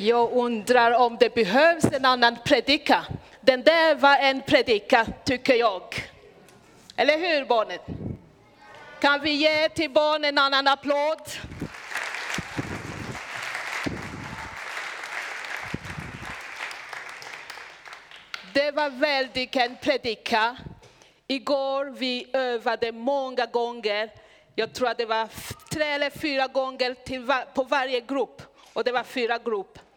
Jag undrar om det behövs en annan predika. Den där var en predika, tycker jag. Eller hur barnen? Kan vi ge till barnen en annan applåd? Det var väldigt en predika. Igår vi övade många gånger. Jag tror att det var tre eller fyra gånger till var, på varje grupp. Och det var fyra grupper.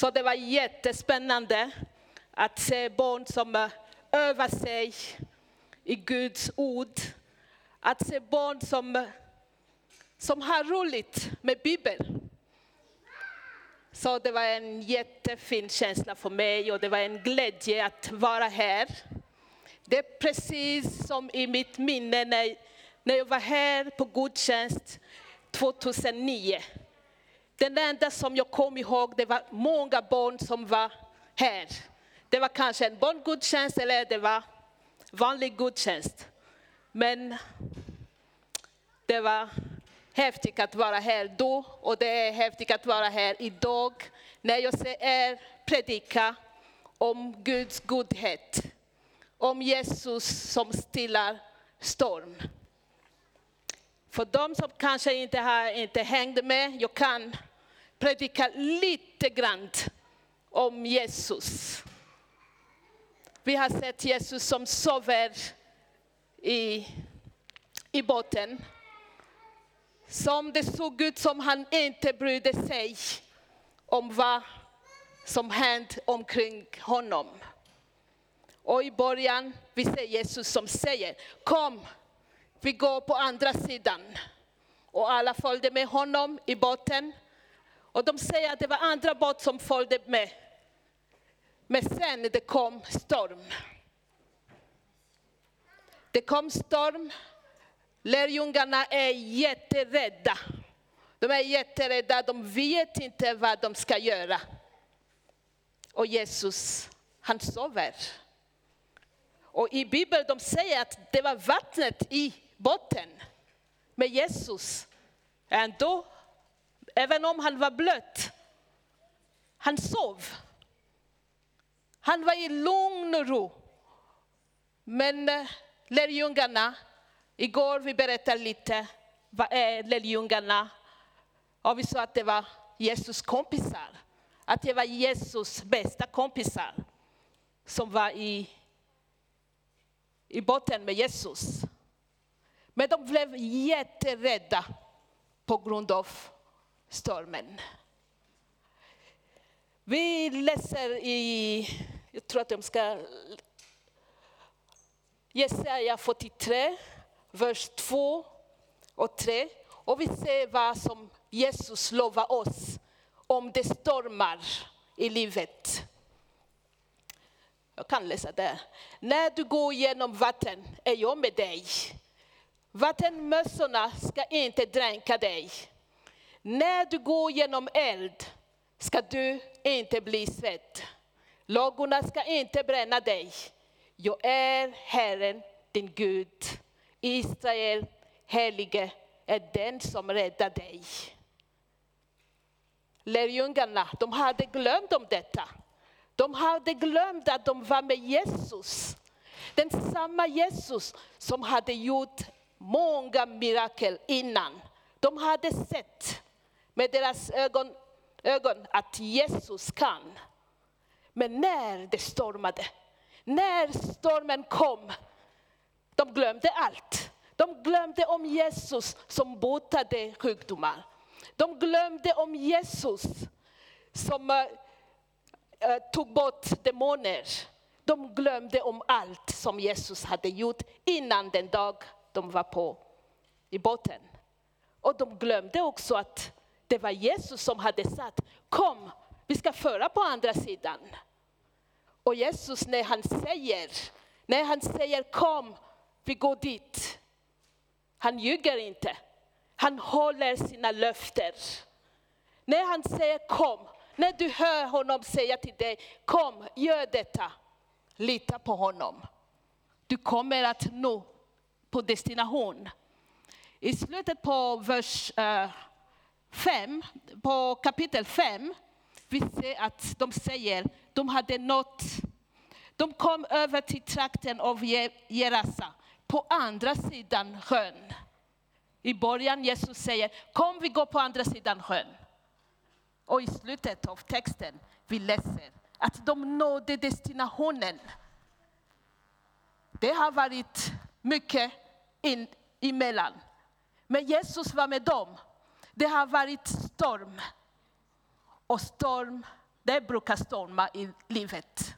Så det var jättespännande att se barn som eh, övar sig i Guds ord. Att se barn som, som har roligt med Bibeln. Så det var en jättefin känsla för mig och det var en glädje att vara här. Det är precis som i mitt minne när, när jag var här på gudstjänst 2009. Den enda som jag kom ihåg, det var många barn som var här. Det var kanske en barngudstjänst eller det var vanlig gudstjänst. Men det var häftigt att vara här då och det är häftigt att vara här idag när jag ser er predika om Guds godhet. Om Jesus som stillar storm. För de som kanske inte har inte hängt med, jag kan predika lite grann om Jesus. Vi har sett Jesus som sover i, i båten. Som det såg ut som han inte brydde sig om vad som hände omkring honom. Och i början, vi ser Jesus som säger, kom, vi går på andra sidan. Och alla följde med honom i båten. Och de säger att det var andra båtar som följde med. Men sen det kom storm. Det kom storm. Lärjungarna är jätterädda. De är jätterädda, de vet inte vad de ska göra. Och Jesus, han sover. Och i Bibeln de säger att det var vattnet i botten men Jesus. Ändå, även om han var blöt, han sov. Han var i lugn och ro. Men eh, lärjungarna, igår vi berättade lite, vad är lärjungarna? Och vi sa att det var Jesus kompisar. Att det var Jesus bästa kompisar som var i, i botten med Jesus. Men de blev jätterädda på grund av stormen. Vi läser i, jag tror att de ska, Jesaja 43, vers 2 och 3. Och vi ser vad som Jesus lovar oss om det stormar i livet. Jag kan läsa där. När du går genom vatten är jag med dig. Vattenmössorna ska inte dränka dig. När du går genom eld ska du inte bli svett. Lågorna ska inte bränna dig. Jag är Herren, din Gud. Israel, helige, är den som räddar dig. Lärjungarna, de hade glömt om detta. De hade glömt att de var med Jesus. Den samma Jesus som hade gjort många mirakel innan. De hade sett med deras ögon, ögon att Jesus kan. Men när det stormade, när stormen kom, de glömde allt. De glömde om Jesus som botade sjukdomar. De glömde om Jesus som eh, eh, tog bort demoner. De glömde om allt som Jesus hade gjort innan den dag de var på i båten. Och de glömde också att det var Jesus som hade sagt, kom, vi ska föra på andra sidan. Och Jesus när han säger, när han säger kom, vi går dit. Han ljuger inte. Han håller sina löften. När han säger kom, när du hör honom säga till dig, kom, gör detta. Lita på honom. Du kommer att nå på destination. I slutet på vers eh, 5, på kapitel 5, vi ser att de säger, de hade nått, de kom över till trakten av Gerasa, på andra sidan sjön. I början Jesus säger, kom vi går på andra sidan sjön. Och i slutet av texten vi läser att de nådde destinationen. Det har varit mycket in, emellan. Men Jesus var med dem. Det har varit storm. Och storm, det brukar storma i livet.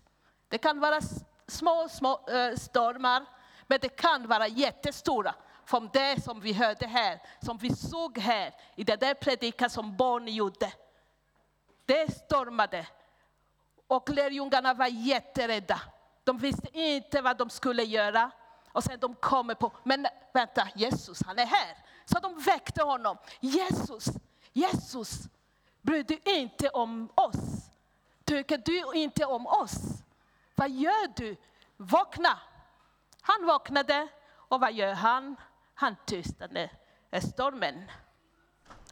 Det kan vara små, små eh, stormar, men det kan vara jättestora. Som det som vi hörde här, som vi såg här i den där predikan som barn gjorde. Det stormade. Och lärjungarna var jätterädda. De visste inte vad de skulle göra. Och sen de kommer på, men vänta, Jesus han är här. Så de väckte honom. Jesus, Jesus, bryr du inte om oss? Tycker du inte om oss? Vad gör du? Vakna! Han vaknade och vad gör han? Han tystade stormen.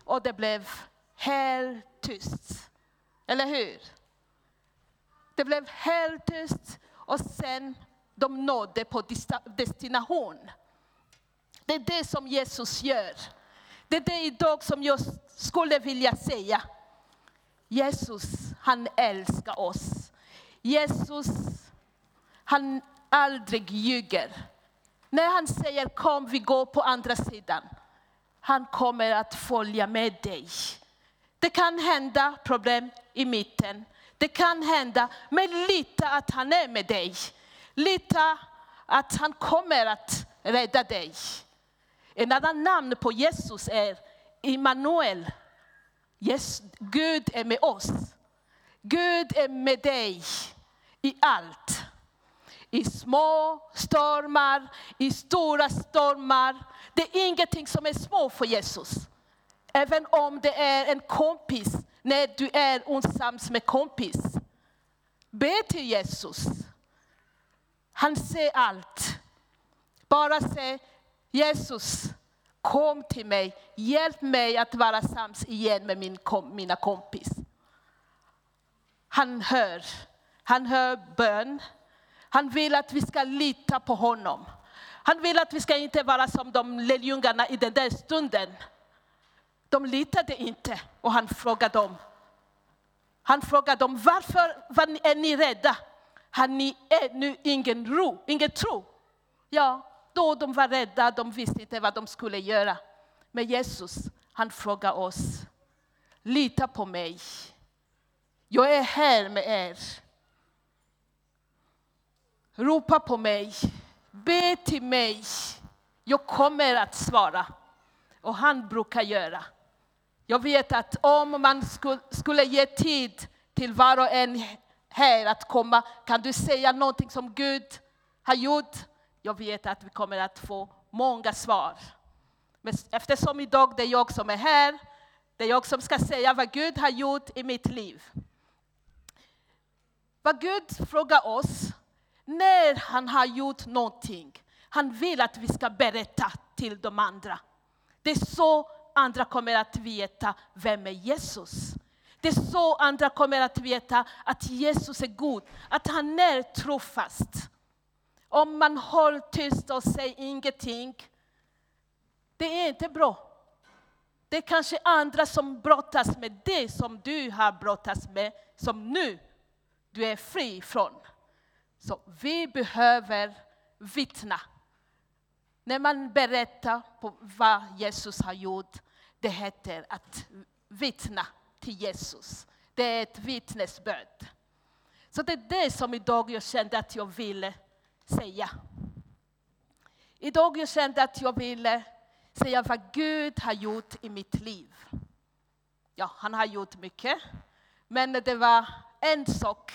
Och det blev helt tyst. Eller hur? Det blev helt tyst och sen de nådde på destination. Det är det som Jesus gör. Det är det idag som jag skulle vilja säga. Jesus, han älskar oss. Jesus, han aldrig ljuger. När han säger kom vi går på andra sidan, han kommer att följa med dig. Det kan hända problem i mitten. Det kan hända, men lita att han är med dig. Lita att han kommer att rädda dig. En annan namn på Jesus är Immanuel. Yes, Gud är med oss. Gud är med dig i allt. I små stormar, i stora stormar. Det är ingenting som är små för Jesus. Även om det är en kompis, när du är osams med kompis. Be till Jesus. Han ser allt. Bara säg Jesus, kom till mig, hjälp mig att vara sams igen med min, kom, mina kompis. Han hör, han hör bön. Han vill att vi ska lita på honom. Han vill att vi ska inte vara som de lärjungarna i den där stunden. De litade inte och han frågade dem. Han frågade dem, varför var- är ni rädda? Har ni ännu ingen ro, ingen tro? Ja, då de var rädda, de visste inte vad de skulle göra. Men Jesus, han frågar oss, lita på mig. Jag är här med er. Ropa på mig, be till mig. Jag kommer att svara. Och han brukar göra. Jag vet att om man skulle ge tid till var och en här att komma, kan du säga någonting som Gud har gjort? Jag vet att vi kommer att få många svar. Men eftersom idag det är jag som är här, det är jag som ska säga vad Gud har gjort i mitt liv. Vad Gud frågar oss, när han har gjort någonting, han vill att vi ska berätta till de andra. Det är så andra kommer att veta vem är Jesus. Det är så andra kommer att veta att Jesus är god, att han är trofast. Om man håller tyst och säger ingenting, det är inte bra. Det är kanske andra som brottas med det som du har brottats med, som nu du är fri från. Så vi behöver vittna. När man berättar på vad Jesus har gjort, det heter att vittna till Jesus. Det är ett vittnesbörd. Så det är det som idag jag kände att jag ville säga. Idag jag kände att jag ville säga vad Gud har gjort i mitt liv. Ja, han har gjort mycket. Men det var en sak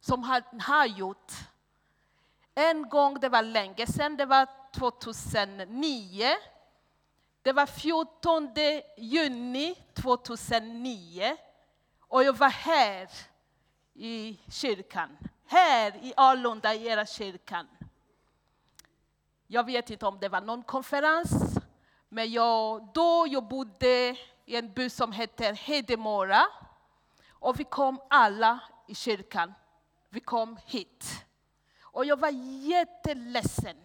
som han har gjort. En gång, det var länge sedan, det var 2009. Det var 14 juni 2009. Och jag var här i kyrkan. Här i Alunda, i era kyrkan. Jag vet inte om det var någon konferens, men jag, då jag bodde i en by som heter Hedemora. Och vi kom alla i kyrkan. Vi kom hit. Och jag var jätteledsen.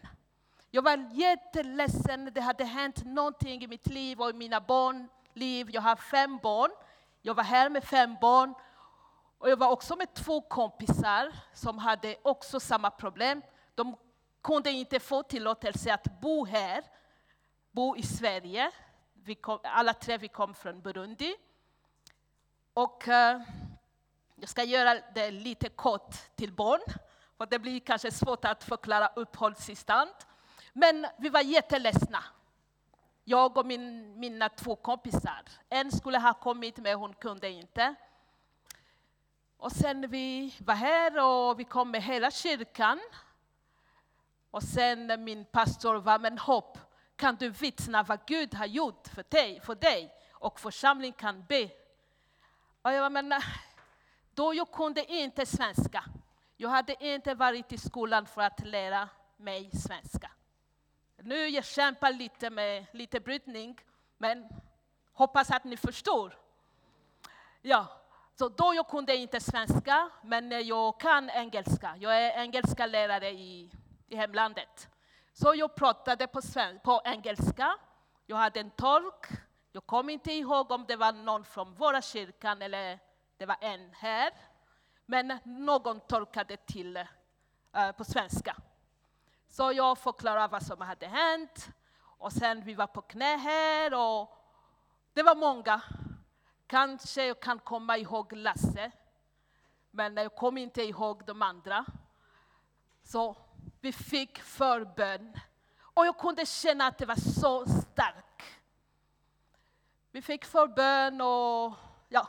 Jag var jätteledsen. Det hade hänt någonting i mitt liv och i mina barns liv. Jag har fem barn. Jag var här med fem barn. Och jag var också med två kompisar som hade också samma problem. De kunde inte få tillåtelse att bo här, bo i Sverige. Vi kom, alla tre vi kom från Burundi. Och eh, jag ska göra det lite kort till barn, för det blir kanske svårt att förklara uppehållstillstånd. Men vi var jätteledsna. Jag och min, mina två kompisar. En skulle ha kommit, men hon kunde inte. Och sen vi var här och vi kom med hela kyrkan. Och sen min pastor var, men hopp, kan du vittna vad Gud har gjort för dig, för dig? och församlingen kan be. Och jag menar, eh, då jag kunde inte svenska. Jag hade inte varit i skolan för att lära mig svenska. Nu jag kämpar lite med lite brytning, men hoppas att ni förstår. Ja, så då jag kunde inte svenska, men jag kan engelska. Jag är engelska lärare i, i hemlandet. Så jag pratade på, sven, på engelska. Jag hade en tolk. Jag kommer inte ihåg om det var någon från våra kyrkan eller det var en här. Men någon tolkade till uh, på svenska. Så jag förklarade vad som hade hänt. Och sen vi var på knä här och det var många. Kanske jag kan komma ihåg Lasse, men jag kommer inte ihåg de andra. Så vi fick förbön. Och jag kunde känna att det var så starkt. Vi fick förbön och ja,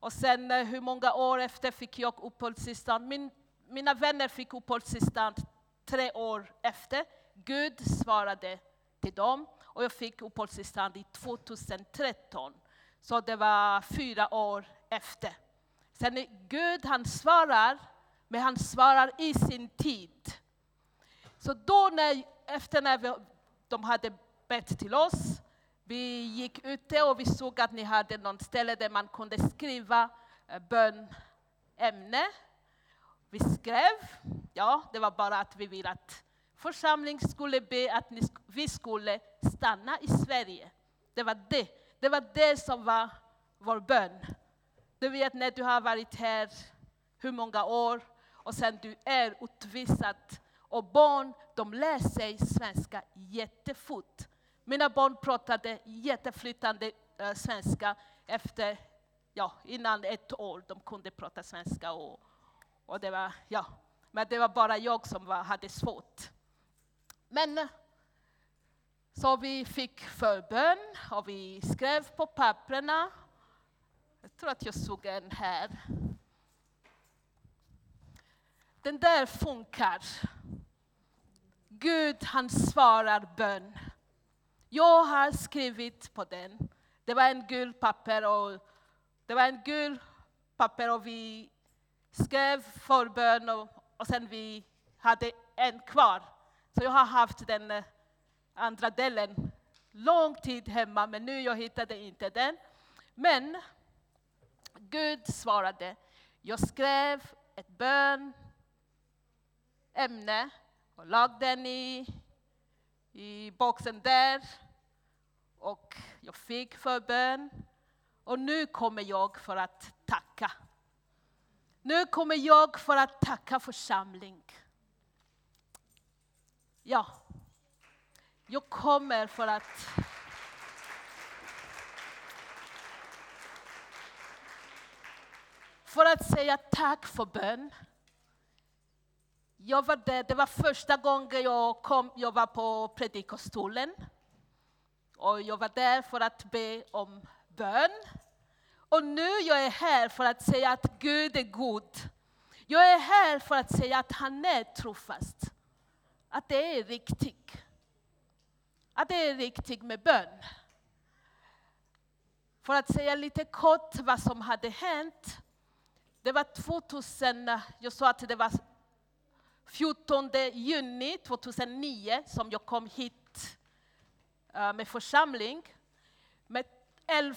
och sen eh, hur många år efter fick jag uppehållstillstånd? Min, mina vänner fick uppehållstillstånd tre år efter. Gud svarade till dem och jag fick uppehållstillstånd i 2013. Så det var fyra år efter. Sen Gud han svarar, men han svarar i sin tid. Så då när, efter när vi, de hade bett till oss, vi gick ute och vi såg att ni hade något ställe där man kunde skriva eh, bönämne. Vi skrev, ja, det var bara att vi ville att församlingen skulle be att ni, vi skulle stanna i Sverige. Det var det. Det var det som var vår bön. Du vet när du har varit här hur många år och sen du är utvisad. Och barn, de lär sig svenska jättefort. Mina barn pratade jätteflytande äh, svenska efter, ja, innan ett år de kunde prata svenska. Och, och det var, ja, men det var bara jag som var, hade svårt. Men eh, så vi fick förbön och vi skrev på papperna. Jag tror att jag såg en här. Den där funkar. Gud han svarar bön. Jag har skrivit på den. Det var en gul papper och det var en gul papper och vi skrev förbön och, och sen vi hade en kvar. Så jag har haft den eh, andra delen lång tid hemma, men nu jag hittade inte den. Men Gud svarade. Jag skrev ett bön, ämne och lade den i, i boxen där. Och jag fick förbön. Och nu kommer jag för att tacka. Nu kommer jag för att tacka församling. Ja, jag kommer för att för att säga tack för bön. Jag var där, det var första gången jag, kom, jag var på predikostolen. Och jag var där för att be om bön. Och nu jag är här för att säga att Gud är god. Jag är här för att säga att han är trofast. Att det är riktigt att det är riktigt med bön. För att säga lite kort vad som hade hänt. Det var 2000, jag sa att det var 14 juni 2009 som jag kom hit eh, med församling. Men 11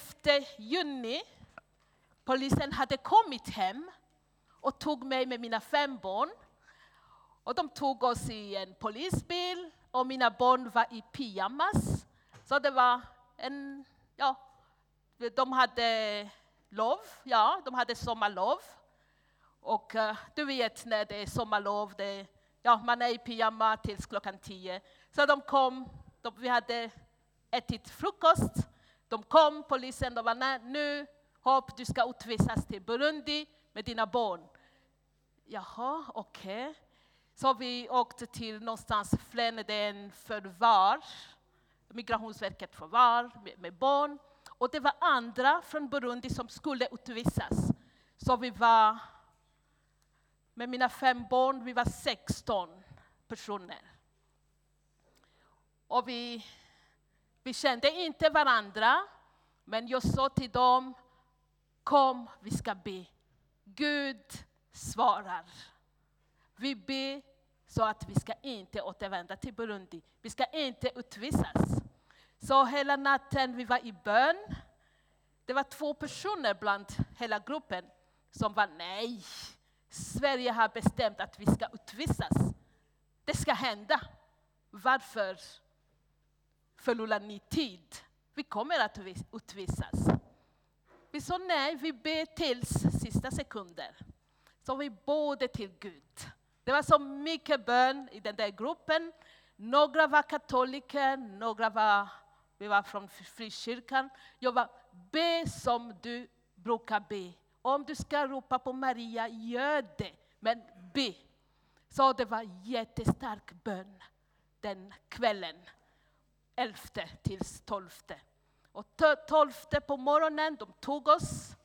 juni polisen hade kommit hem och tog mig med mina fem barn. Och de tog oss i en polisbil och mina barn var i pyjamas. Så det var en, ja, de hade lov, ja, de hade sommarlov. Och uh, du vet när det är sommarlov, det, ja, man är i pyjama tills klockan tio. Så de kom, de, vi hade ätit frukost. De kom, polisen, de var nej nu, hopp, du ska utvisas till Burundi med dina barn. Jaha, okej. Okay. Så vi åkte till någonstans Fleneden förvar, Migrationsverket förvar med, med barn. Och det var andra från Burundi som skulle utvisas. Så vi var, med mina fem barn, vi var 16 personer. Och vi, vi kände inte varandra, men jag sa till dem, kom vi ska be. Gud svarar. Vi ber så att vi ska inte återvända till Burundi. Vi ska inte utvisas. Så hela natten vi var i bön. Det var två personer bland hela gruppen som var nej. Sverige har bestämt att vi ska utvisas. Det ska hända. Varför förlorar ni tid? Vi kommer att utvisas. Vi sa nej, vi ber tills sista sekunder. Så vi bad till Gud. Det var så mycket bön i den där gruppen. Några var katoliker, några var, vi var från frikyrkan. Jag var, be som du brukar be. Om du ska ropa på Maria, gör det. Men be. Så det var jättestark bön den kvällen. Elfte till tolfte. Och tolfte på morgonen, de tog oss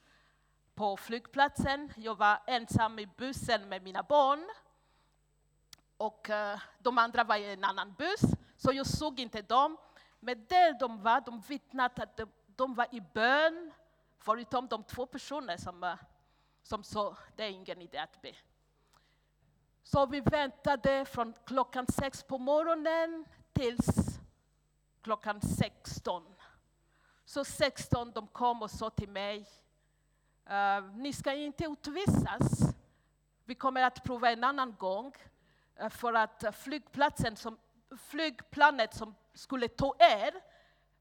på flygplatsen. Jag var ensam i bussen med mina barn. Och eh, de andra var i en annan buss, så jag såg inte dem. Men där de var, de vittnade att de, de var i bön, förutom de två personer som, eh, som sa det är ingen idé att be. Så vi väntade från klockan sex på morgonen tills klockan 16. Så 16 de kom och sa till mig, eh, ni ska inte utvisas. Vi kommer att prova en annan gång. Eh, för att flygplatsen som, flygplanet som skulle ta er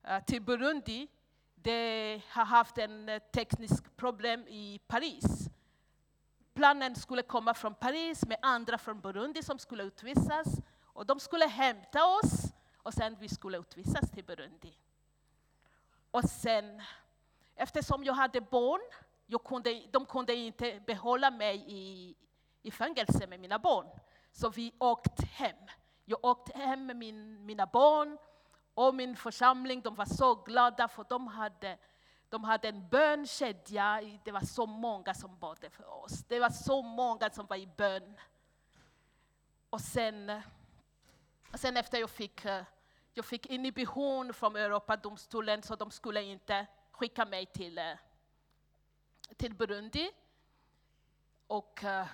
eh, till Burundi, det har haft en eh, teknisk problem i Paris. Planen skulle komma från Paris med andra från Burundi som skulle utvisas. Och de skulle hämta oss och sen vi skulle utvisas till Burundi. Och sen, eftersom jag hade barn, jag kunde, de kunde inte behålla mig i, i fängelse med mina barn. Så vi åkte hem. Jag åkte hem med min, mina barn och min församling. De var så glada för de hade, de hade en bönkedja. Det var så många som bad för oss. Det var så många som var i bön. Och sen, sen efter jag fick eh, jag fick inhibition från Europadomstolen så de skulle inte skicka mig till, eh, till Burundi. Och eh,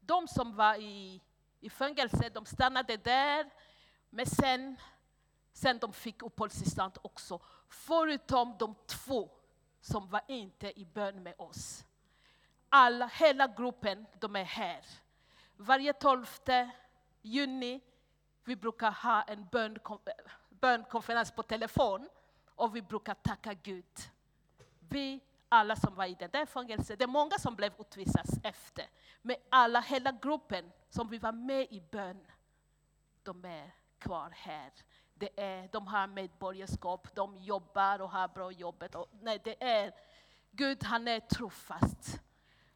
de som var i, i fängelse, de stannade där. Men sen, sen de fick uppehållstillstånd också. Förutom de två som var inte i bön med oss. Alla, hela gruppen, de är här. Varje 12 juni vi brukar ha en eh, bönkonferens på telefon och vi brukar tacka Gud. Vi alla som var i det där fängelset, det är många som blev utvisade efter. Men alla, hela gruppen som vi var med i bön, de är kvar här. Det är, de har medborgarskap, de jobbar och har bra jobbet. Och, nej, det är, Gud han är trofast.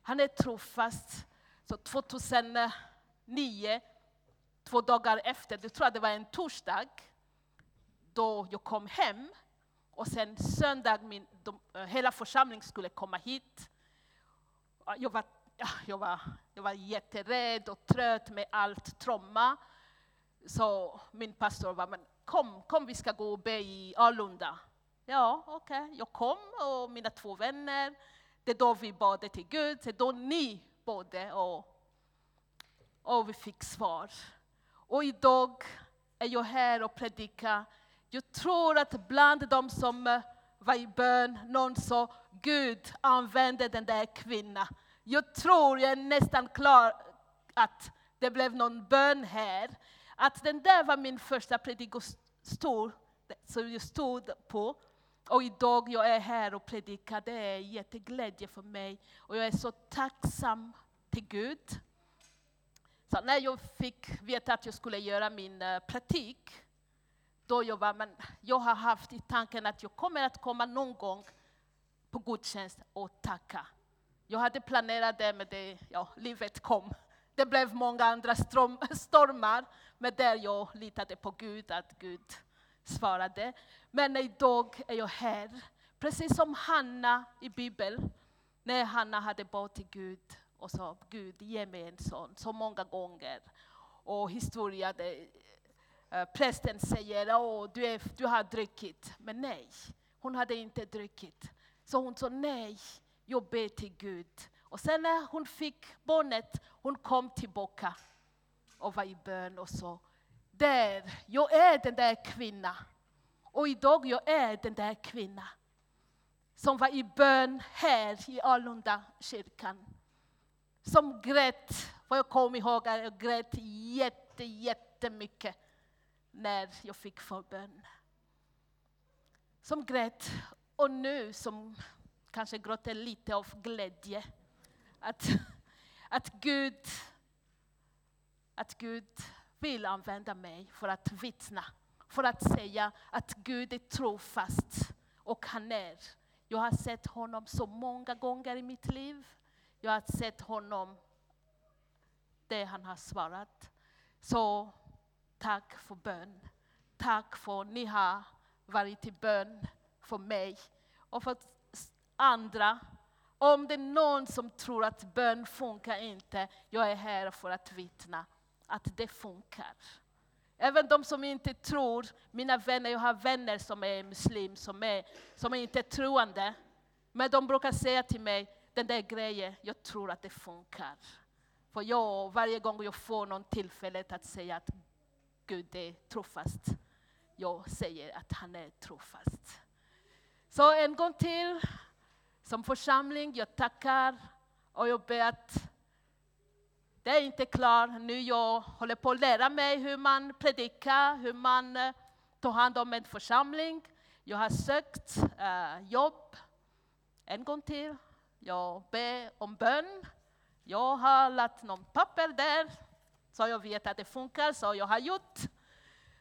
Han är trofast. Så 2009, två dagar efter, jag tror att det var en torsdag, då jag kom hem. Och sen söndag, min, de, eh, hela församlingen skulle komma hit. Jag var, jag, var, jag var jätterädd och trött med allt trauma. Så min pastor var, men kom, kom vi ska gå och be i Alunda. Ja, okej. Okay. Jag kom och mina två vänner. Det är då vi bad till Gud, det är då ni bad och, och vi fick svar. Och idag är jag här och predikar jag tror att bland de som eh, var i bön, någon sa, Gud använde den där kvinnan. Jag tror, jag är nästan klar att det blev någon bön här. Att den där var min första predikostol som jag stod på. Och idag jag är här och predikar, det är jätteglädje för mig. Och jag är så tacksam till Gud. Så när jag fick veta att jag skulle göra min eh, praktik, då jag var, men jag har haft i tanken att jag kommer att komma någon gång på gudstjänst och tacka. Jag hade planerat det, men det, ja, livet kom. Det blev många andra storm, stormar, men där jag litade på Gud, att Gud svarade. Men idag är jag här, precis som Hanna i Bibeln, när Hanna hade bett till Gud och sa Gud, ge mig en son, så många gånger. Och historia, det, Eh, prästen säger, åh, du, är, du har druckit. Men nej, hon hade inte druckit. Så hon sa nej, jag ber till Gud. Och sen när hon fick barnet, hon kom tillbaka och var i bön och sa, där, jag är den där kvinnan. Och idag jag är den där kvinnan som var i bön här i Alunda kyrkan. Som grät, vad jag kommer ihåg, jag grät jätte, jättemycket när jag fick förbön. Som grät och nu som kanske gråter lite av glädje. Att, att, Gud, att Gud vill använda mig för att vittna. För att säga att Gud är trofast och han är. Jag har sett honom så många gånger i mitt liv. Jag har sett honom, det han har svarat. Så tack för bön. Tack för att ni har varit i bön för mig och för andra. Om det är någon som tror att bön funkar inte, jag är här för att vittna att det funkar. Även de som inte tror, mina vänner, jag har vänner som är muslim, som är, som är inte troende. Men de brukar säga till mig, den där grejen, jag tror att det funkar. För jag, varje gång jag får någon tillfälle att säga att Gud är trofast, jag säger att han är trofast. Så en gång till, som församling, jag tackar och jag ber att det är inte klart nu. Jag håller på att lära mig hur man predikar, hur man eh, tar hand om en församling. Jag har sökt uh, jobb en gång till. Jag ber om bön. Jag har lagt någon papper där, så jag vet att det funkar, så jag har gjort.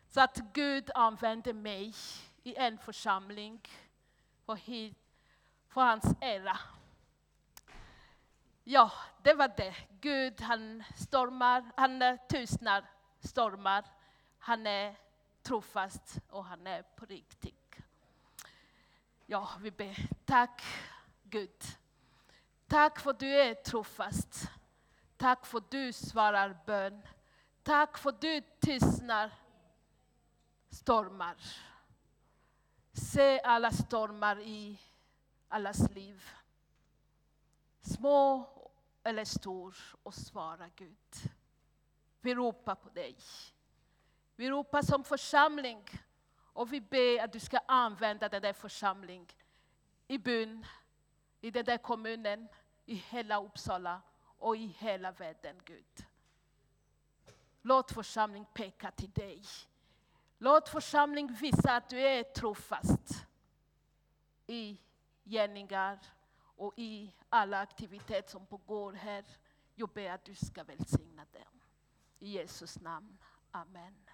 Så att Gud använder mig i en församling för, hit, för hans ära. Ja, det var det. Gud han stormar, han eh, tystnar stormar. Han är trofast och han är på riktigt. Ja, vi ber. Tack Gud. Tack för att du är trofast. Tack för att du svarar bön. Tack för att du tystnar stormar. Se alla stormar i allas liv. Små eller stor och svara Gud. Vi ropar på dig. Vi ropar som församling och vi ber att du ska använda den där församlingen i byn, i den där kommunen, i hela Uppsala och i hela världen, Gud. Låt församling peka till dig. Låt församling visa att du är trofast i gärningar och i alla aktiviteter som pågår här. Jag ber att du ska välsigna dem. I Jesus namn. Amen.